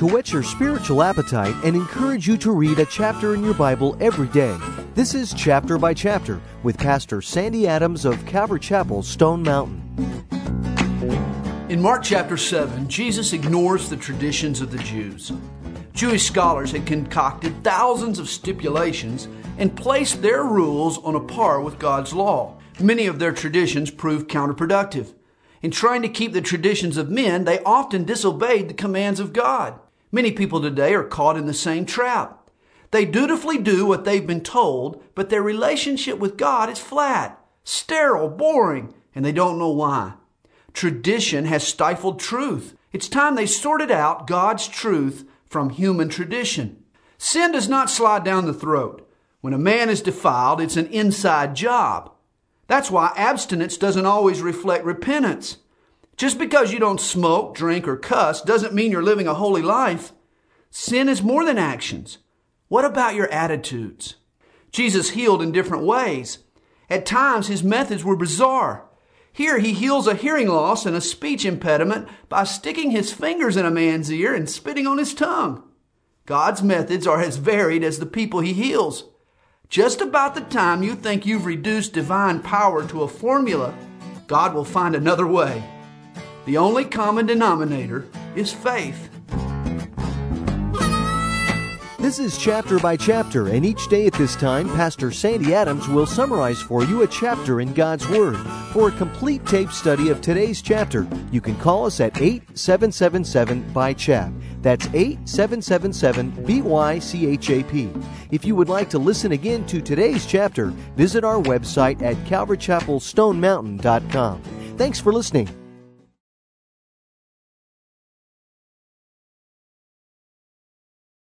to whet your spiritual appetite and encourage you to read a chapter in your Bible every day. This is Chapter by Chapter with Pastor Sandy Adams of Calvary Chapel, Stone Mountain. In Mark chapter 7, Jesus ignores the traditions of the Jews. Jewish scholars had concocted thousands of stipulations and placed their rules on a par with God's law. Many of their traditions proved counterproductive. In trying to keep the traditions of men, they often disobeyed the commands of God. Many people today are caught in the same trap. They dutifully do what they've been told, but their relationship with God is flat, sterile, boring, and they don't know why. Tradition has stifled truth. It's time they sorted out God's truth from human tradition. Sin does not slide down the throat. When a man is defiled, it's an inside job. That's why abstinence doesn't always reflect repentance. Just because you don't smoke, drink, or cuss doesn't mean you're living a holy life. Sin is more than actions. What about your attitudes? Jesus healed in different ways. At times, his methods were bizarre. Here, he heals a hearing loss and a speech impediment by sticking his fingers in a man's ear and spitting on his tongue. God's methods are as varied as the people he heals. Just about the time you think you've reduced divine power to a formula, God will find another way. The only common denominator is faith. This is chapter by chapter, and each day at this time, Pastor Sandy Adams will summarize for you a chapter in God's Word. For a complete tape study of today's chapter, you can call us at 8777 by chap. That's 8777 BYCHAP. If you would like to listen again to today's chapter, visit our website at calvarychapelstonemountain.com. Thanks for listening.